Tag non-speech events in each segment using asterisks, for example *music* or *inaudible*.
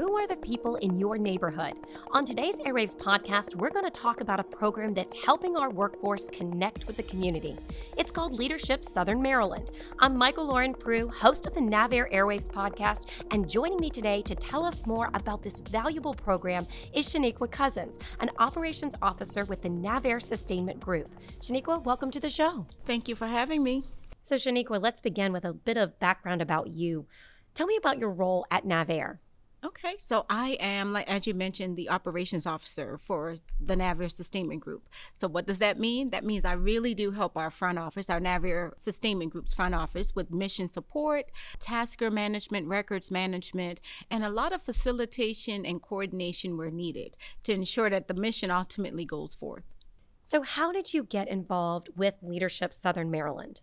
Who are the people in your neighborhood? On today's Airwaves podcast, we're going to talk about a program that's helping our workforce connect with the community. It's called Leadership Southern Maryland. I'm Michael Lauren Prue, host of the NavAir Airwaves podcast, and joining me today to tell us more about this valuable program is Shaniqua Cousins, an operations officer with the NavAir Sustainment Group. Shaniqua, welcome to the show. Thank you for having me. So, Shaniqua, let's begin with a bit of background about you. Tell me about your role at NavAir. Okay, so I am, like as you mentioned, the operations officer for the NavAir Sustainment Group. So what does that mean? That means I really do help our front office, our NavAir Sustainment Group's front office, with mission support, tasker management, records management, and a lot of facilitation and coordination where needed to ensure that the mission ultimately goes forth. So, how did you get involved with Leadership Southern Maryland?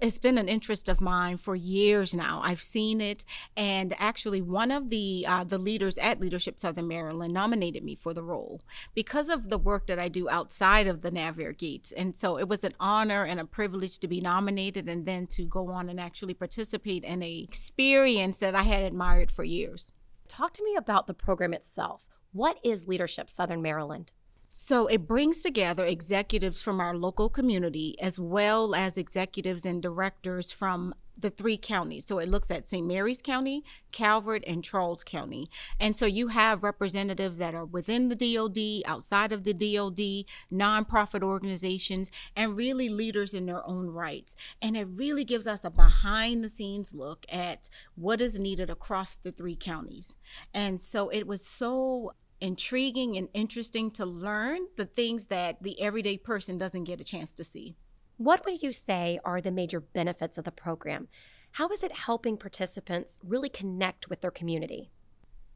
It's been an interest of mine for years now. I've seen it, and actually, one of the uh, the leaders at Leadership Southern Maryland nominated me for the role because of the work that I do outside of the NavAir gates. And so, it was an honor and a privilege to be nominated, and then to go on and actually participate in a experience that I had admired for years. Talk to me about the program itself. What is Leadership Southern Maryland? So it brings together executives from our local community as well as executives and directors from the three counties. So it looks at St. Mary's County, Calvert, and Charles County. And so you have representatives that are within the DOD, outside of the DOD, nonprofit organizations, and really leaders in their own rights. And it really gives us a behind the scenes look at what is needed across the three counties. And so it was so intriguing and interesting to learn the things that the everyday person doesn't get a chance to see. What would you say are the major benefits of the program? How is it helping participants really connect with their community?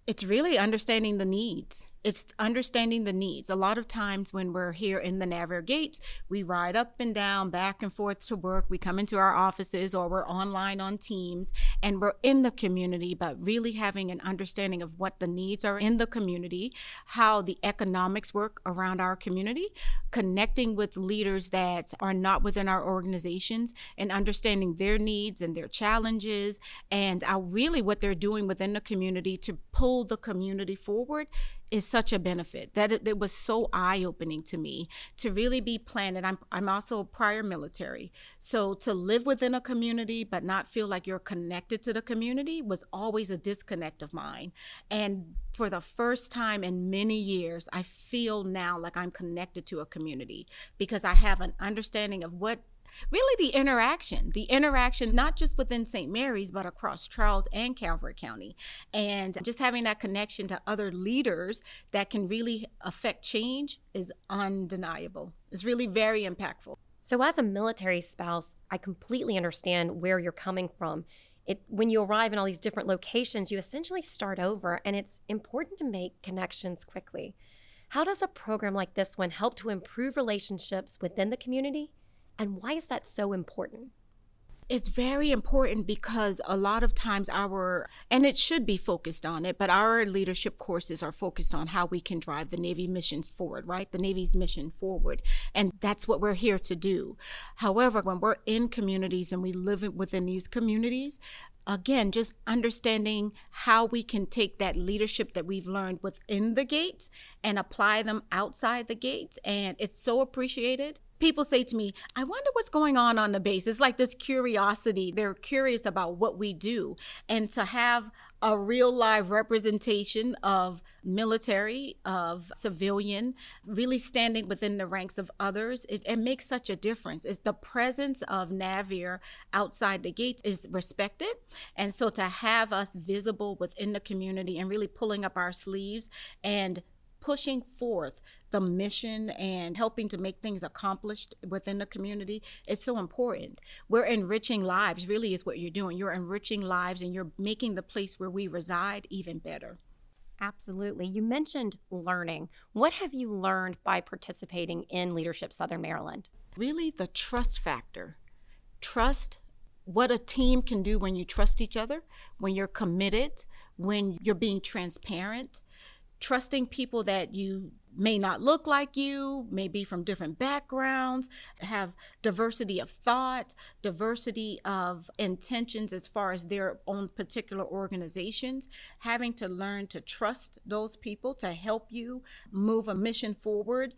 It's really understanding the needs it's understanding the needs. A lot of times when we're here in the NavAir gates, we ride up and down, back and forth to work. We come into our offices or we're online on Teams and we're in the community, but really having an understanding of what the needs are in the community, how the economics work around our community, connecting with leaders that are not within our organizations and understanding their needs and their challenges and really what they're doing within the community to pull the community forward is such a benefit. That it, it was so eye-opening to me to really be planted. I'm, I'm also prior military. So to live within a community but not feel like you're connected to the community was always a disconnect of mine. And for the first time in many years i feel now like i'm connected to a community because i have an understanding of what really the interaction, the interaction not just within St. Mary's, but across Charles and Calvert County. And just having that connection to other leaders that can really affect change is undeniable. It's really very impactful. So, as a military spouse, I completely understand where you're coming from. It, when you arrive in all these different locations, you essentially start over, and it's important to make connections quickly. How does a program like this one help to improve relationships within the community and why is that so important? It's very important because a lot of times our, and it should be focused on it, but our leadership courses are focused on how we can drive the Navy missions forward, right? The Navy's mission forward. And that's what we're here to do. However, when we're in communities and we live within these communities, again, just understanding how we can take that leadership that we've learned within the gates and apply them outside the gates. And it's so appreciated people say to me, I wonder what's going on on the base. It's like this curiosity. They're curious about what we do. And to have a real live representation of military, of civilian, really standing within the ranks of others, it, it makes such a difference. It's the presence of NavAir outside the gates is respected. And so to have us visible within the community and really pulling up our sleeves and pushing forth the mission and helping to make things accomplished within the community is so important. We're enriching lives, really, is what you're doing. You're enriching lives and you're making the place where we reside even better. Absolutely. You mentioned learning. What have you learned by participating in Leadership Southern Maryland? Really, the trust factor. Trust what a team can do when you trust each other, when you're committed, when you're being transparent, trusting people that you may not look like you, may be from different backgrounds, have diversity of thought, diversity of intentions as far as their own particular organizations, having to learn to trust those people to help you move a mission forward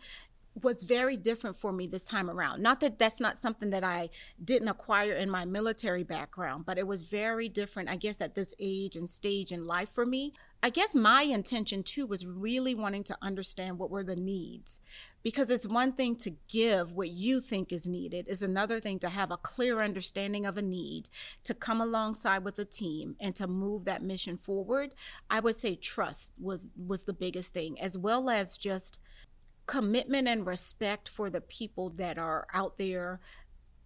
was very different for me this time around. Not that that's not something that I didn't acquire in my military background, but it was very different, I guess, at this age and stage in life for me. I guess my intention too was really wanting to understand what were the needs. Because it's one thing to give what you think is needed, is another thing to have a clear understanding of a need, to come alongside with a team and to move that mission forward. I would say trust was was the biggest thing, as well as just commitment and respect for the people that are out there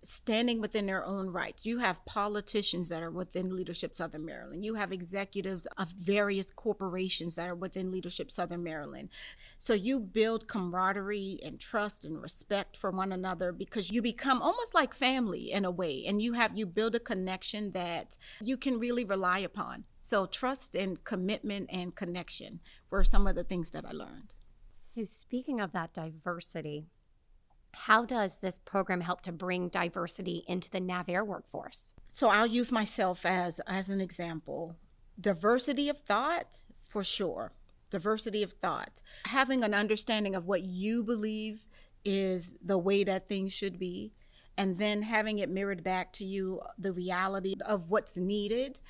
standing within their own rights. You have politicians that are within Leadership Southern Maryland. You have executives of various corporations that are within Leadership Southern Maryland. So you build camaraderie and trust and respect for one another because you become almost like family in a way and you have you build a connection that you can really rely upon. So trust and commitment and connection were some of the things that I learned. So, speaking of that diversity, how does this program help to bring diversity into the NavAir workforce? So, I'll use myself as as an example. Diversity of thought, for sure. Diversity of thought. Having an understanding of what you believe is the way that things should be, and then having it mirrored back to you the reality of what's needed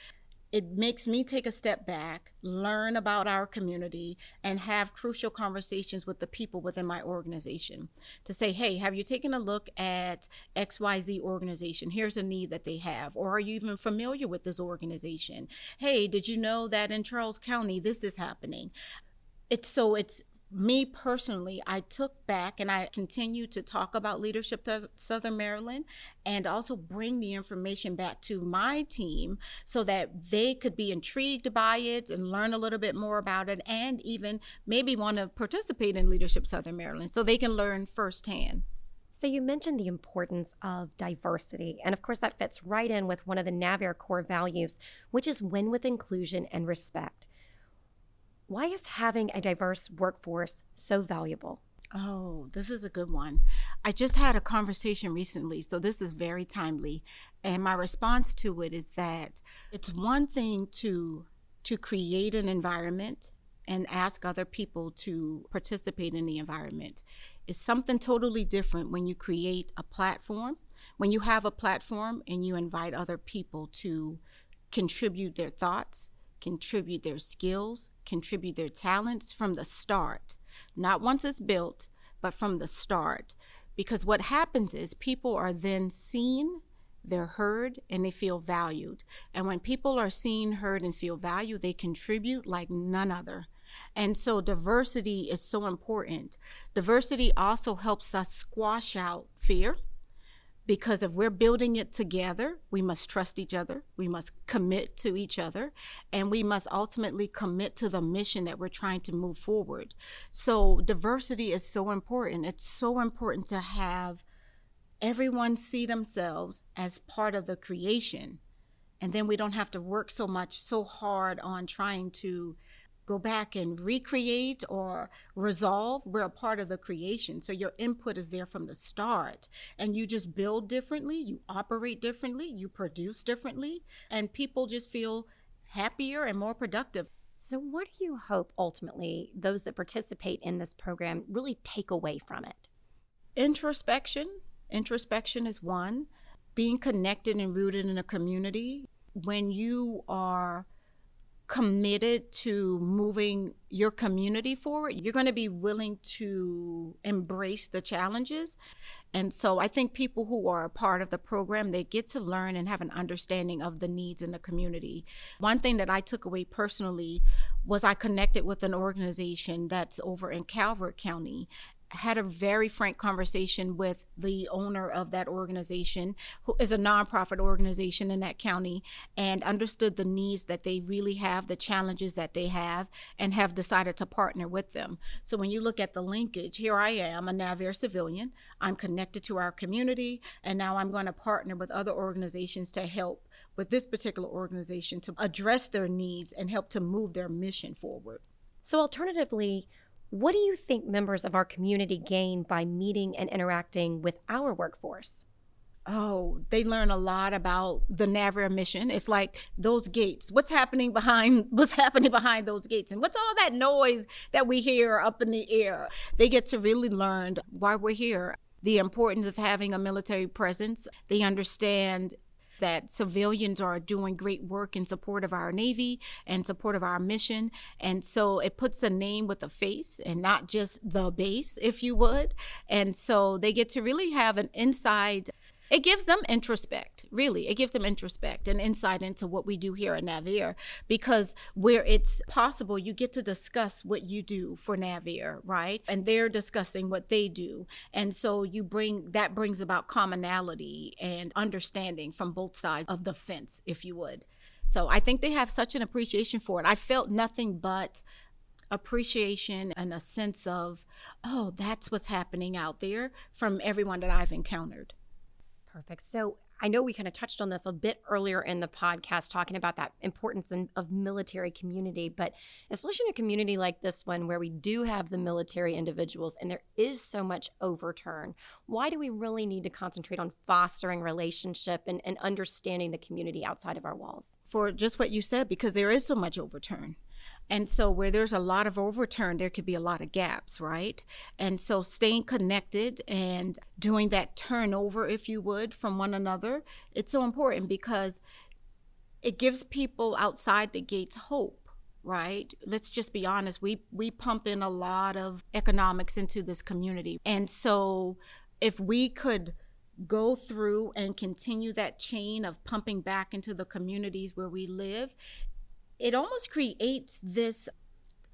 it makes me take a step back, learn about our community, and have crucial conversations with the people within my organization to say, hey, have you taken a look at XYZ organization? Here's a need that they have. Or are you even familiar with this organization? Hey, did you know that in Charles County this is happening? It's so it's me personally, I took back and I continue to talk about leadership Southern Maryland and also bring the information back to my team so that they could be intrigued by it and learn a little bit more about it and even maybe want to participate in Leadership Southern Maryland so they can learn firsthand. So, you mentioned the importance of diversity. And of course, that fits right in with one of the NavAir core values, which is win with inclusion and respect. Why is having a diverse workforce so valuable? Oh, this is a good one. I just had a conversation recently, so this is very timely. And my response to it is that it's one thing to to create an environment and ask other people to participate in the environment. It's something totally different when you create a platform, when you have a platform and you invite other people to contribute their thoughts, contribute their skills, contribute their talents from the start, not once it's built, but from the start. Because what happens is people are then seen, they're heard, and they feel valued. And when people are seen, heard, and feel valued, they contribute like none other. And so diversity is so important. Diversity also helps us squash out fear because if we're building it together, we must trust each other, we must commit to each other, and we must ultimately commit to the mission that we're trying to move forward. So, diversity is so important. It's so important to have everyone see themselves as part of the creation. And then we don't have to work so much, so hard on trying to go back and recreate or resolve, we're a part of the creation. So your input is there from the start. And you just build differently, you operate differently, you produce differently, and people just feel happier and more productive. So, what do you hope ultimately those that participate in this program really take away from it? Introspection. Introspection is one. Being connected and rooted in a community. When you are committed to moving your community forward, you're going to be willing to embrace the challenges. And so I think people who are a part of the program, they get to learn and have an understanding of the needs in the community. One thing that I took away personally was I connected with an organization that's over in Calvert County had a very frank conversation with the owner of that organization, who is a nonprofit organization in that county, and understood the needs that they really have, the challenges that they have, and have decided to partner with them. So when you look at the linkage, here I am, a NavAir civilian. I'm connected to our community, and now I'm going to partner with other organizations to help with this particular organization to address their needs and help to move their mission forward. So, alternatively, What do you think members of our community gain by meeting and interacting with our workforce? Oh, they learn a lot about the NAVAIR mission. It's like those gates. What's happening behind *laughs* what's happening behind those gates and what's all that noise that we hear up in the air? They get to really learn why we're here, the importance of having a military presence. They understand that civilians are doing great work in support of our Navy and support of our mission. And so it puts a name with a face and not just the base, if you would. And so they get to really have an inside it gives them introspect really. It gives them introspect and insight into what we do here at NavAir because where it's possible you get to discuss what you do for NavAir, right? And they're discussing what they do. And so you bring that brings about commonality and understanding from both sides of the fence if you would. So i think they have such an appreciation for it. I felt nothing but appreciation and a sense of oh that's what's happening out there from everyone that i've encountered Perfect. So I know we kind of touched on this a bit earlier in the podcast, talking about that importance in, of military community, but especially in a community like this one where we do have the military individuals and there is so much overturn. Why do we really need to concentrate on fostering relationship and, and understanding the community outside of our walls? For just what you said, because there is so much overturn. And so, where there's a lot of overturn, there could be a lot of gaps, right? And so, staying connected and doing that turnover, if you would, from one another, it's so important because it gives people outside the gates hope right let's just be honest we we pump in a lot of economics into this community and so if we could go through and continue that chain of pumping back into the communities where we live it almost creates this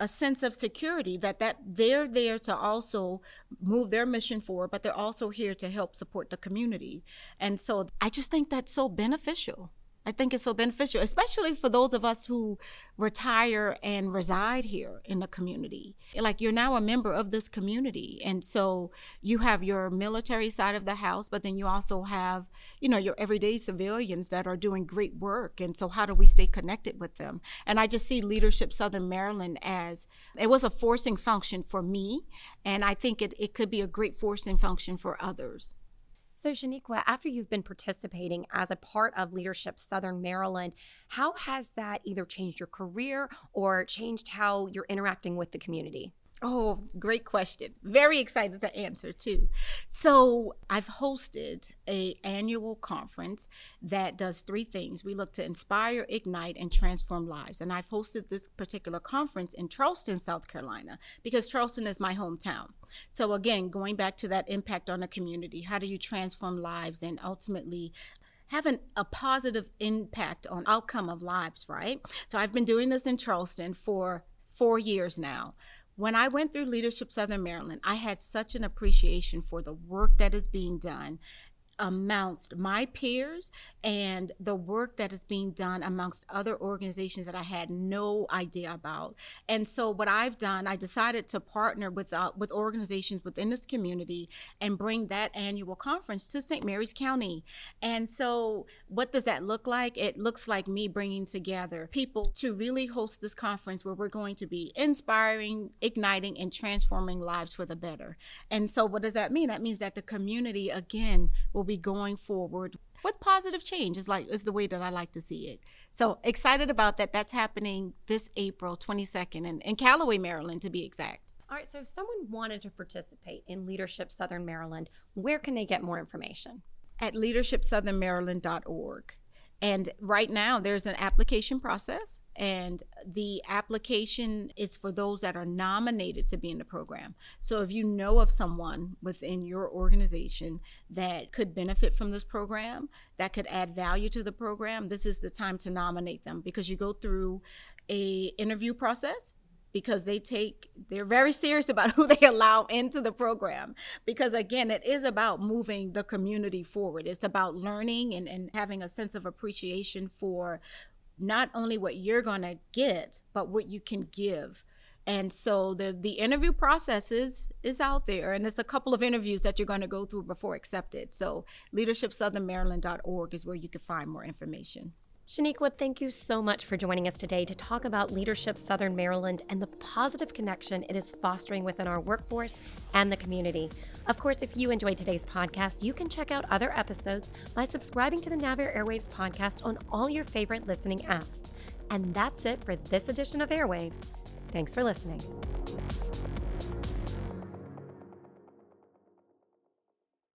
a sense of security that that they're there to also move their mission forward but they're also here to help support the community. And so i just think that's so beneficial I think it's so beneficial, especially for those of us who retire and reside here in the community. Like you're now a member of this community. And so you have your military side of the house, but then you also have, you know, your everyday civilians that are doing great work. And so how do we stay connected with them? And I just see Leadership Southern Maryland as it was a forcing function for me. And I think it, it could be a great forcing function for others. So, Shaniqua, after you've been participating as a part of Leadership Southern Maryland, how has that either changed your career or changed how you're interacting with the community? Oh, great question. Very excited to answer too. So, I've hosted a annual conference that does three things. We look to inspire, ignite, and transform lives. And I've hosted this particular conference in Charleston, South Carolina, because Charleston is my hometown. So again, going back to that impact on the community, how do you transform lives and ultimately having a positive impact on outcome of lives, right? So I've been doing this in Charleston for 4 years now when I went through Leadership Southern Maryland, I had such an appreciation for the work that is being done amongst my peers and the work that is being done amongst other organizations that I had no idea about. And so what I've done, I decided to partner with uh, with organizations within this community and bring that annual conference to St. Mary's County. And so what does that look like? It looks like me bringing together people to really host this conference where we're going to be inspiring, igniting and transforming lives for the better. And so what does that mean? That means that the community again will be going forward with positive change is like is the way that I like to see it. So excited about that. That's happening this April 22nd in, in Callaway, Maryland, to be exact. All right. So if someone wanted to participate in Leadership Southern Maryland, where can they get more information? At leadershipsouthernmaryland.org. And right now, there's an application process, and the application is for those that are nominated to be in the program. So if you know of someone within your organization that could benefit from this program, that could add value to the program, this is the time to nominate them because you go through a interview process because they take they're very serious about *laughs* who they allow into the program. Because again it is about moving the community forward. It's about learning and, and having a sense of appreciation for not only what you're going to get but what you can give. And so the the interview process is is out there and it's a couple of interviews that you're going to go through before accepted. So leadershipsouthernmaryland.org is where you can find more information Shaniqua, thank you so much for joining us today to talk about Leadership Southern Maryland and the positive connection it is fostering within our workforce and the community. Of course, if you enjoyed today's podcast, you can check out other episodes by subscribing to the NavAir Airwaves podcast on all your favorite listening apps. And that's it for this edition of Airwaves. Thanks for listening.